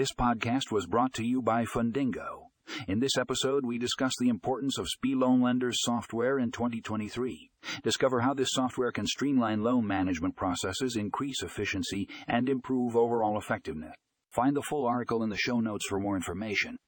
This podcast was brought to you by Fundingo. In this episode, we discuss the importance of SBA Loan Lenders software in 2023. Discover how this software can streamline loan management processes, increase efficiency, and improve overall effectiveness. Find the full article in the show notes for more information.